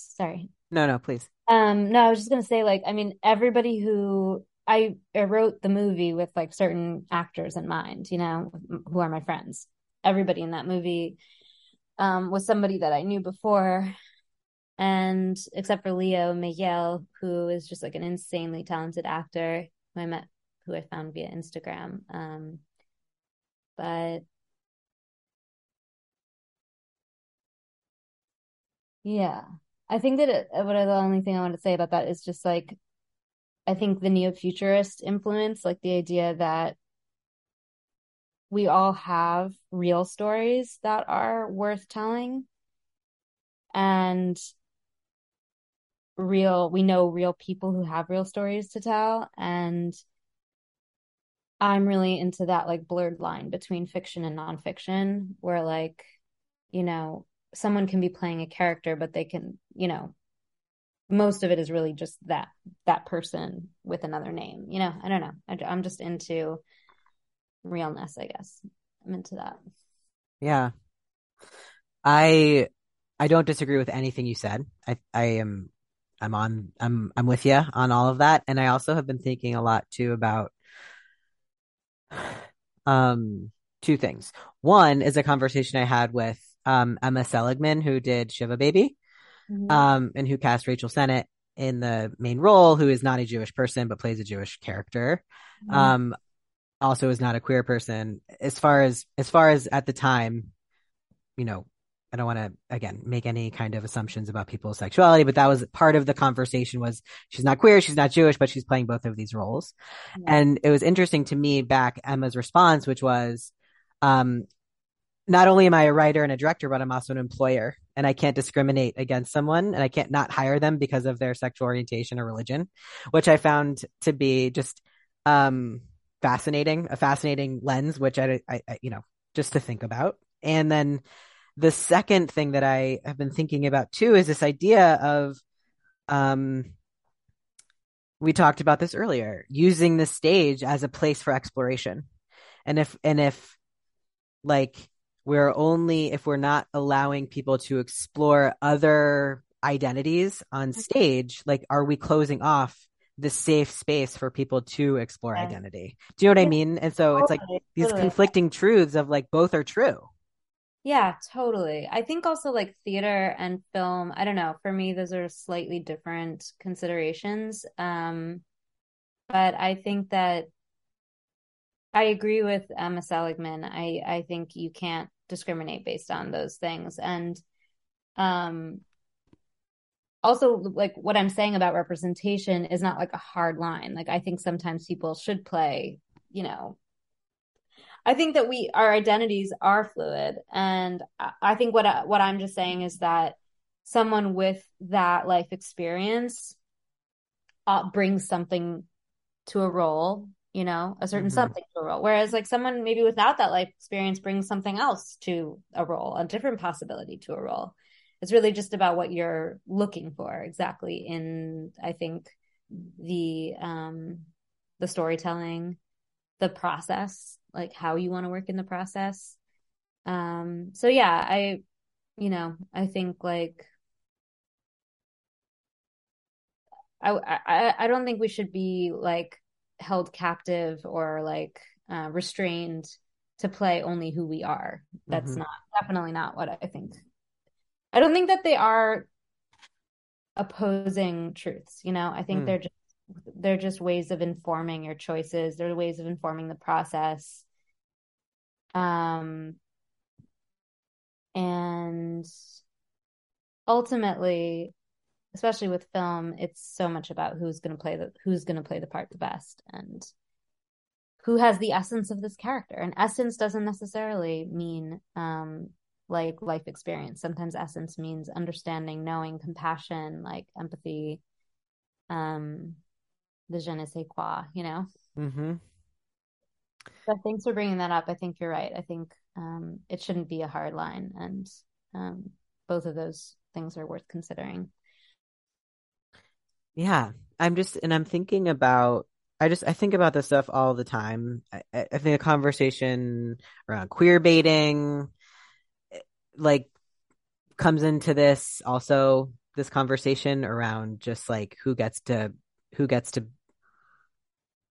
sorry. No, no, please. Um, no, I was just gonna say, like, I mean, everybody who I, I wrote the movie with like certain actors in mind, you know, who are my friends. Everybody in that movie um, was somebody that I knew before, and except for Leo Miguel, who is just like an insanely talented actor who I met, who I found via Instagram. Um, but yeah, I think that it, what the only thing I want to say about that is just like I think the neo-futurist influence, like the idea that we all have real stories that are worth telling and real we know real people who have real stories to tell. And I'm really into that like blurred line between fiction and nonfiction where like you know someone can be playing a character but they can you know most of it is really just that that person with another name you know i don't know I, i'm just into realness i guess i'm into that Yeah. I I don't disagree with anything you said. I I am I'm on I'm I'm with you on all of that. And I also have been thinking a lot too about um two things. One is a conversation I had with um Emma Seligman who did Shiva Baby um and who cast Rachel Sennett in the main role who is not a Jewish person but plays a Jewish character. Mhm. Um also is not a queer person as far as as far as at the time you know i don't want to again make any kind of assumptions about people's sexuality but that was part of the conversation was she's not queer she's not jewish but she's playing both of these roles Yeah. and it was interesting to me back emma's response which was um not only am i a writer and a director but i'm also an employer and i can't discriminate against someone and i can't not hire them because of their sexual orientation or religion which i found to be just um fascinating, a fascinating lens, which I, I, I, you know, just to think about. And then the second thing that I have been thinking about too is this idea of, um, we talked about this earlier, using the stage as a place for exploration. And if, and if like we're only, if we're not allowing people to explore other identities on stage, like, are we closing off the safe space for people to explore Yeah. identity? Do you know what I mean? And so it's like these totally. conflicting truths of like both are true. Yeah, totally. I think also like theater and film, I don't know, for me those are slightly different considerations. Um, but I think that I agree with Emma Seligman. I I think you can't discriminate based on those things. And um also like what I'm saying about representation is not like a hard line. Like I think sometimes people should play, you know, I think that we our identities are fluid, and I, think what I, what I'm just saying is that someone with that life experience uh, brings something to a role, you know, a certain Mhm. something to a role. Whereas like someone maybe without that life experience brings something else to a role, a different possibility to a role. It's really just about what you're looking for exactly in I think the um the storytelling, the process, like how you want to work in the process. Um so yeah, I you know, I think like I I I don't think we should be like held captive or like uh, restrained to play only who we are. That's Mhm. not definitely not what I think. I don't think that they are opposing truths, you know? I think Mm. they're just they're just ways of informing your choices. They're ways of informing the process. Um and ultimately, especially with film, it's so much about who's going to play the who's going to play the part the best and who has the essence of this character. And essence doesn't necessarily mean um like life experience. Sometimes essence means understanding, knowing, compassion, like empathy, um the je ne sais quoi, you know? Mm-hmm. But thanks for bringing that up. I think you're right. I think um it shouldn't be a hard line and um both of those things are worth considering. Yeah, I'm just, and I'm thinking about, I just, I think about this stuff all the time. I, I think a conversation around queer baiting, eh, like, comes into this also, this conversation around just like who gets to, who gets to,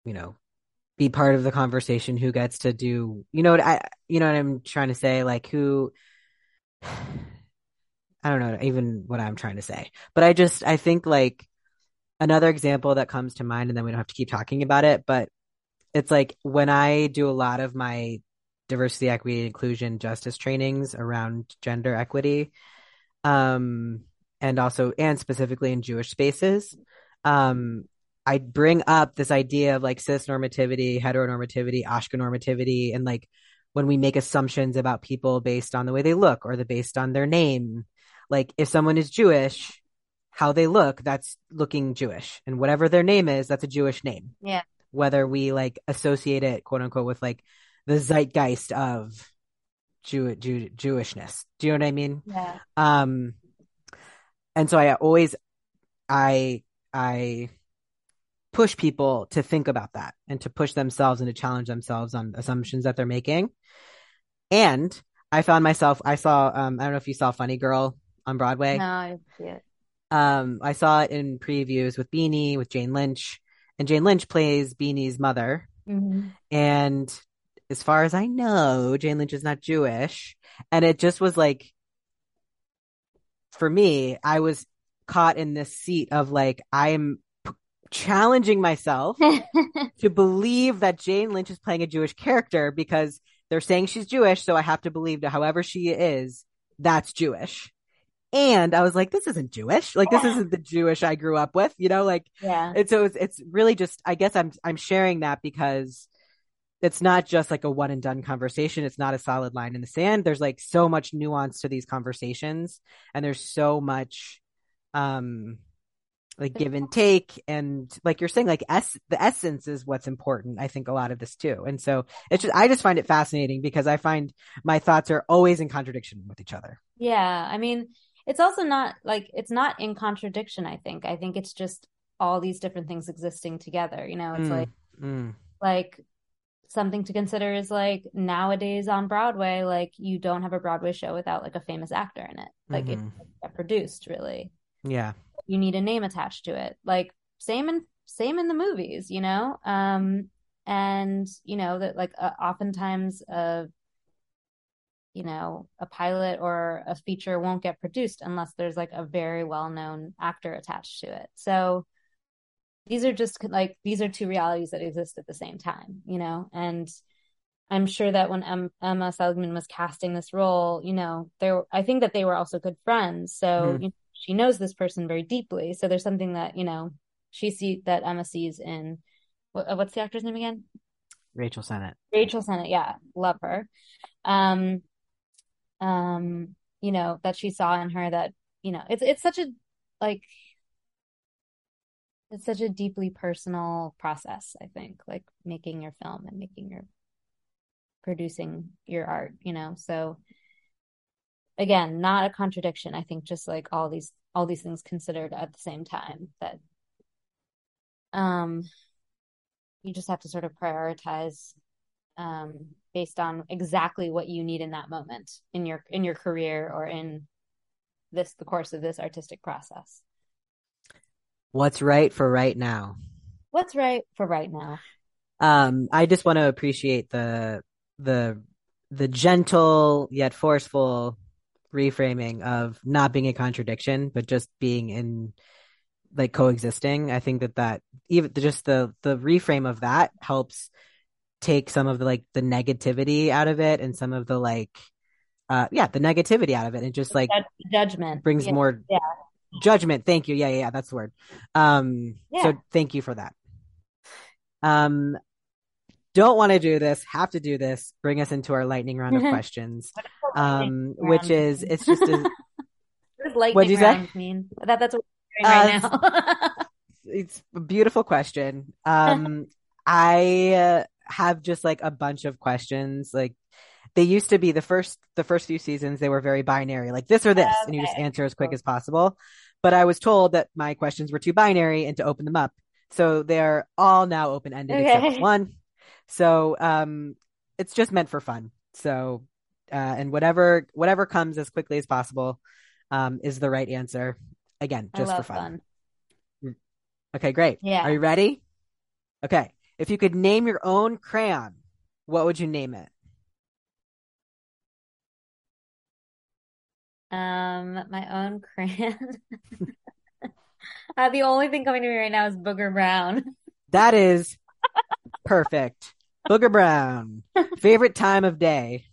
you know, be part of the conversation, who gets to do, you know what I, you know what I'm trying to say? Like, who, I don't know even what I'm trying to say, but I just, I think like, another example that comes to mind, and then we don't have to keep talking about it, but it's like when I do a lot of my diversity, equity, inclusion, justice trainings around gender equity, um, and also, and specifically in Jewish spaces, um, I bring up this idea of like cis normativity, heteronormativity, Ashkenormativity, and like when we make assumptions about people based on the way they look or the based on their name. Like if someone is Jewish, how they look, that's looking Jewish. And whatever their name is, that's a Jewish name. Yeah. Whether we like associate it, quote unquote, with like the zeitgeist of Jew, Jew Jewishness. Do you know what I mean? Yeah. Um, and so I always, I, I push people to think about that and to push themselves and to challenge themselves on assumptions that they're making. And I found myself, I saw, um, I don't know if you saw Funny Girl on Broadway. No, I didn't see it. Um, I saw it in previews with Beanie, with Jane Lynch, and Jane Lynch plays Beanie's mother. Mhm. And as far as I know, Jane Lynch is not Jewish. And it just was like, for me, I was caught in this seat of like, I'm p- challenging myself to believe that Jane Lynch is playing a Jewish character because they're saying she's Jewish. So I have to believe that however she is, that's Jewish. And I was like, this isn't Jewish. Like, this isn't the Jewish I grew up with, you know, like, yeah. and so it's, it's really just, I guess I'm, I'm sharing that because it's not just like a one and done conversation. It's not a solid line in the sand. There's like so much nuance to these conversations and there's so much, um, like give and take. And like you're saying, like es- the essence is what's important. I think a lot of this too. And so it's just, I just find it fascinating because I find my thoughts are always in contradiction with each other. Yeah, I mean, it's also not like it's not in contradiction, I think. I think it's just all these different things existing together. You know, it's Mm, like mm, like something to consider is like nowadays on Broadway, like you don't have a Broadway show without like a famous actor in it. Like it Mhm. doesn't produced really. yeah. You need a name attached to it. Like same in same in the movies, you know? Um and you know that like uh, oftentimes uh you know, a pilot or a feature won't get produced unless there's like a very well-known actor attached to it. So these are just like these are two realities that exist at the same time, you know. And I'm sure that when em- Emma Seligman was casting this role, you know, there I think that they were also good friends. So Mhm. you know, she knows this person very deeply. So there's something that you know she see that Emma sees in what, what's the actor's name again? Rachel Sennett. Rachel Sennett, yeah, love her. Um, um, you know, that she saw in her that, you know, it's it's such a like it's such a deeply personal process, I think, like making your film and making your producing your art, you know. So again, not a contradiction. I think just like all these all these things considered at the same time that um you just have to sort of prioritize um, based on exactly what you need in that moment in your in your career or in this the course of this artistic process. What's right for right now? What's right for right now? Um, I just want to appreciate the the the gentle yet forceful reframing of not being a contradiction, but just being in like coexisting. I think that that even just the the reframe of that helps take some of the like the negativity out of it and some of the like uh yeah the negativity out of it and just like judgment brings Yeah. more yeah. judgment thank you yeah yeah, yeah that's the word um Yeah. so thank you for that um don't want to do this have to do this bring us into our lightning round of questions um which is it's just a, What does lightning What'd you say? round mean? That that's what we're doing right now. it's a beautiful question. Um, I uh, have just like a bunch of questions. Like they used to be the first the first few seasons, they were very binary, like this or this, and you just answer as quick as possible. But I was told that my questions were too binary and to open them up. So they're all now open ended except one. So um, it's just meant for fun. So uh, and whatever whatever comes as quickly as possible um, is the right answer. Again, just for fun. fun. Okay, great. Yeah. Are you ready? Okay. If you could name your own crayon, what would you name it? Um, my own crayon. Uh, the only thing coming to me right now is Booger Brown. That is perfect. Booger Brown. Favorite time of day.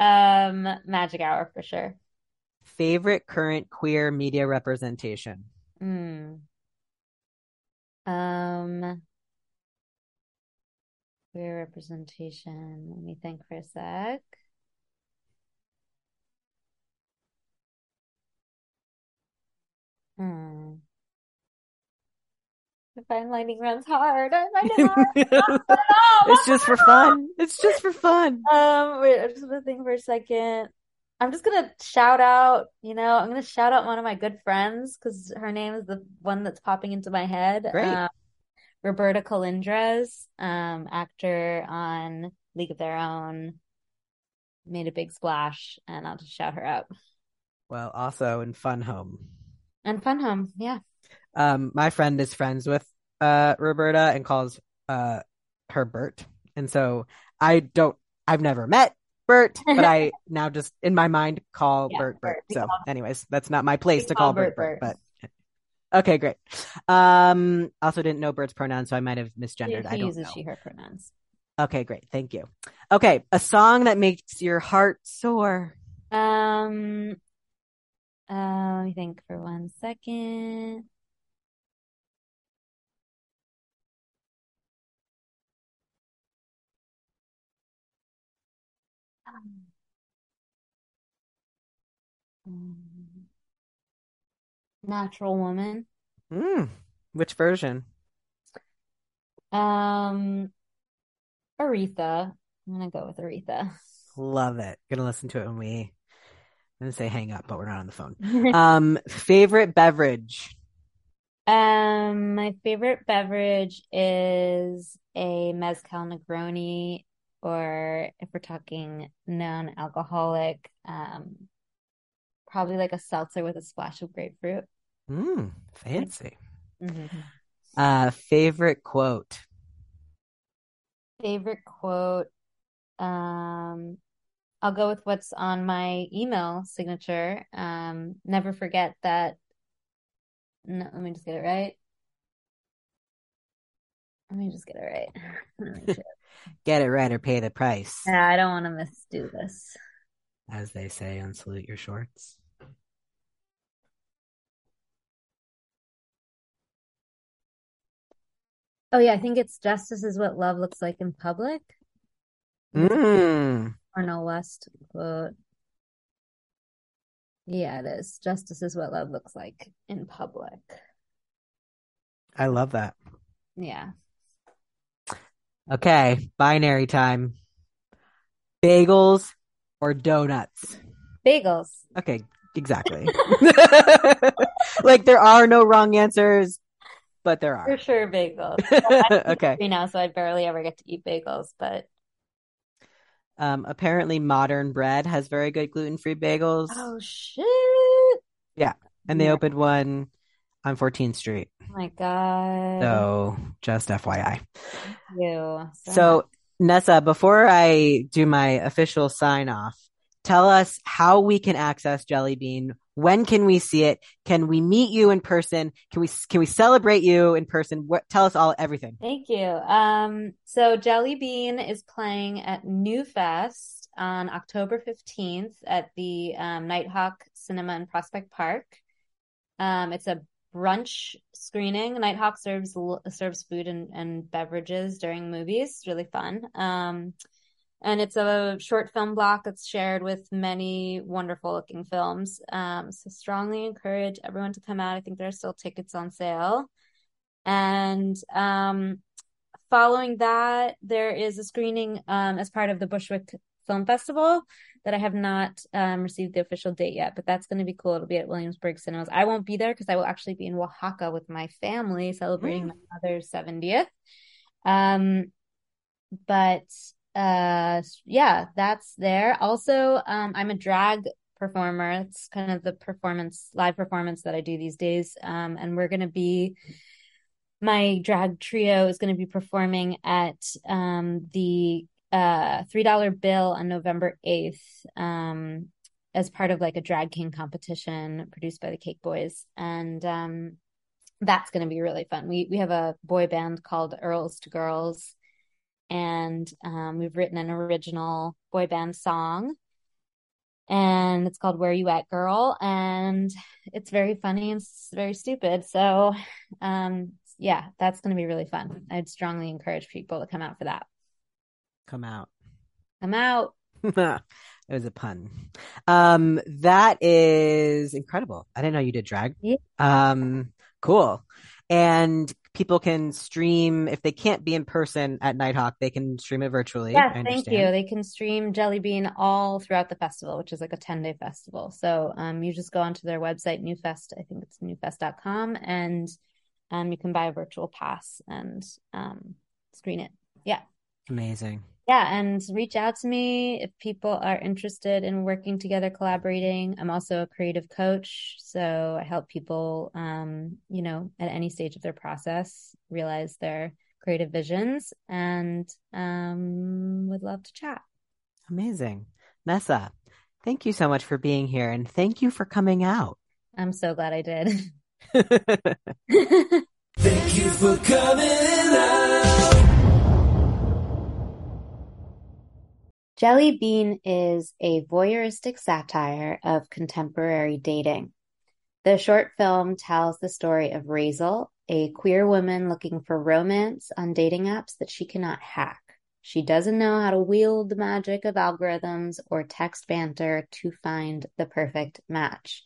Um, Magic Hour for sure. Favorite current queer media representation. Hmm. Um, queer representation. Let me think for a sec. Hmm. I find lightning rounds hard. I find it hard. it's just for fun. It's just for fun. Um, wait, I'm just gonna think for a second. I'm just gonna shout out, you know, I'm gonna shout out one of my good friends because her name is the one that's popping into my head. Great. Um, Roberta Colindrez, um, actor on League of Their Own, made a big splash, and I'll just shout her out. Well, also in Fun Home. And Fun Home, yeah. Um, my friend is friends with uh Roberta and calls uh her Bert. And so I don't I've never met Bert, but I now just in my mind call Yeah, Bert Bert. So anyways, that's not my place to call call Bert Bert Bert, but okay, great. Um also didn't know Bert's pronouns, so I might have misgendered. I She don't uses know. she, her pronouns. Okay, great. Thank you. Okay, a song that makes your heart soar. Um, uh, let me think for one second. Um, Natural Woman. Mm, which version? Um, Aretha. I'm gonna go with Aretha. Love it. Gonna listen to it when we I'm gonna say hang up, but we're not on the phone. Um, favorite beverage. Um, my favorite beverage is a mezcal Negroni, or if we're talking non-alcoholic, um, probably like a seltzer with a splash of grapefruit. Mm, fancy. Mhm. Uh, favorite quote. Favorite quote, um, I'll go with what's on my email signature. Um, never forget that. No, let me just get it right. Let me just get it right. Let me make sure. Get it right or pay the price, Yeah, I don't want to misdo this. as they say on Salute Your Shorts. Oh yeah, I think it's justice is what love looks like in public. Mm, Cornel West quote. Yeah, it is. Justice is what love looks like in public. I love that. Yeah. Okay, binary time. Bagels or donuts? Bagels. Okay, exactly. Like there are no wrong answers, but there are For sure, bagels. Okay. Know, so I barely ever get to eat bagels, but Um, apparently modern bread has very good gluten-free bagels, oh shit. Yeah, and they yeah. opened one on 14th Street. Oh my God. So just FYI. Thank you so So. Nessa, before I do my official sign off, tell us how we can access Jelly Bean. When can we see it? Can we meet you in person? Can we can we celebrate you in person? What, tell us all everything. Thank you. Um, so Jelly Bean is playing at NewFest on October 15th at the um, Nighthawk Cinema in Prospect Park. Um, it's a brunch screening. Nighthawk serves serves food and, and beverages during movies. It's really fun. Um, and it's a short film block that's shared with many wonderful looking films. Um, so strongly encourage everyone to come out. I think there are still tickets on sale. And um, following that, there is a screening um, as part of the Bushwick Film Festival that I have not um, received the official date yet, but that's going to be cool. It'll be at Williamsburg Cinemas. I won't be there because I will actually be in Oaxaca with my family celebrating mm. my mother's 70th. Um, but uh, yeah, that's there. Also, um, I'm a drag performer. It's kind of the performance, live performance that I do these days. Um, and we're going to be my drag trio is going to be performing at um, the uh, three dollar bill on November eighth um, as part of like a drag king competition produced by the Cake Boys, and um, that's going to be really fun. We we have a boy band called Earls to Girls, and um, we've written an original boy band song. And it's called Where You At Girl, and it's very funny and very stupid. So, um, yeah, that's going to be really fun. I'd strongly encourage people to come out for that. Come out. Come out. it was a pun. Um, that is incredible. I didn't know you did drag. Yeah. Um, cool. And people can stream if they can't be in person at Nitehawk, they can stream it virtually. Yeah, thank you. They can stream Jelly Bean all throughout the festival, which is like a 10 day festival. So um, you just go onto their website, NewFest, I think it's newfest.com, and um, you can buy a virtual pass and um, screen it. Yeah. Amazing yeah, and reach out to me if people are interested in working together, collaborating. I'm also a creative coach, so I help people, um, you know, at any stage of their process realize their creative visions, and um, would love to chat. Amazing, Nessa. Thank you so much for being here, and thank you for coming out. I'm so glad I did. thank you for coming out. Jelly Bean is a voyeuristic satire of contemporary dating. The short film tells the story of Razel, a queer woman looking for romance on dating apps that she cannot hack. She doesn't know how to wield the magic of algorithms or text banter to find the perfect match.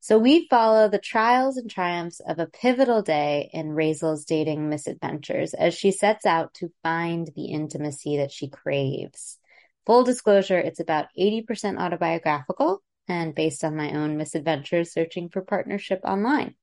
So we follow the trials and triumphs of a pivotal day in Razel's dating misadventures as she sets out to find the intimacy that she craves. Full disclosure, it's about 80% autobiographical and based on my own misadventures searching for partnership online.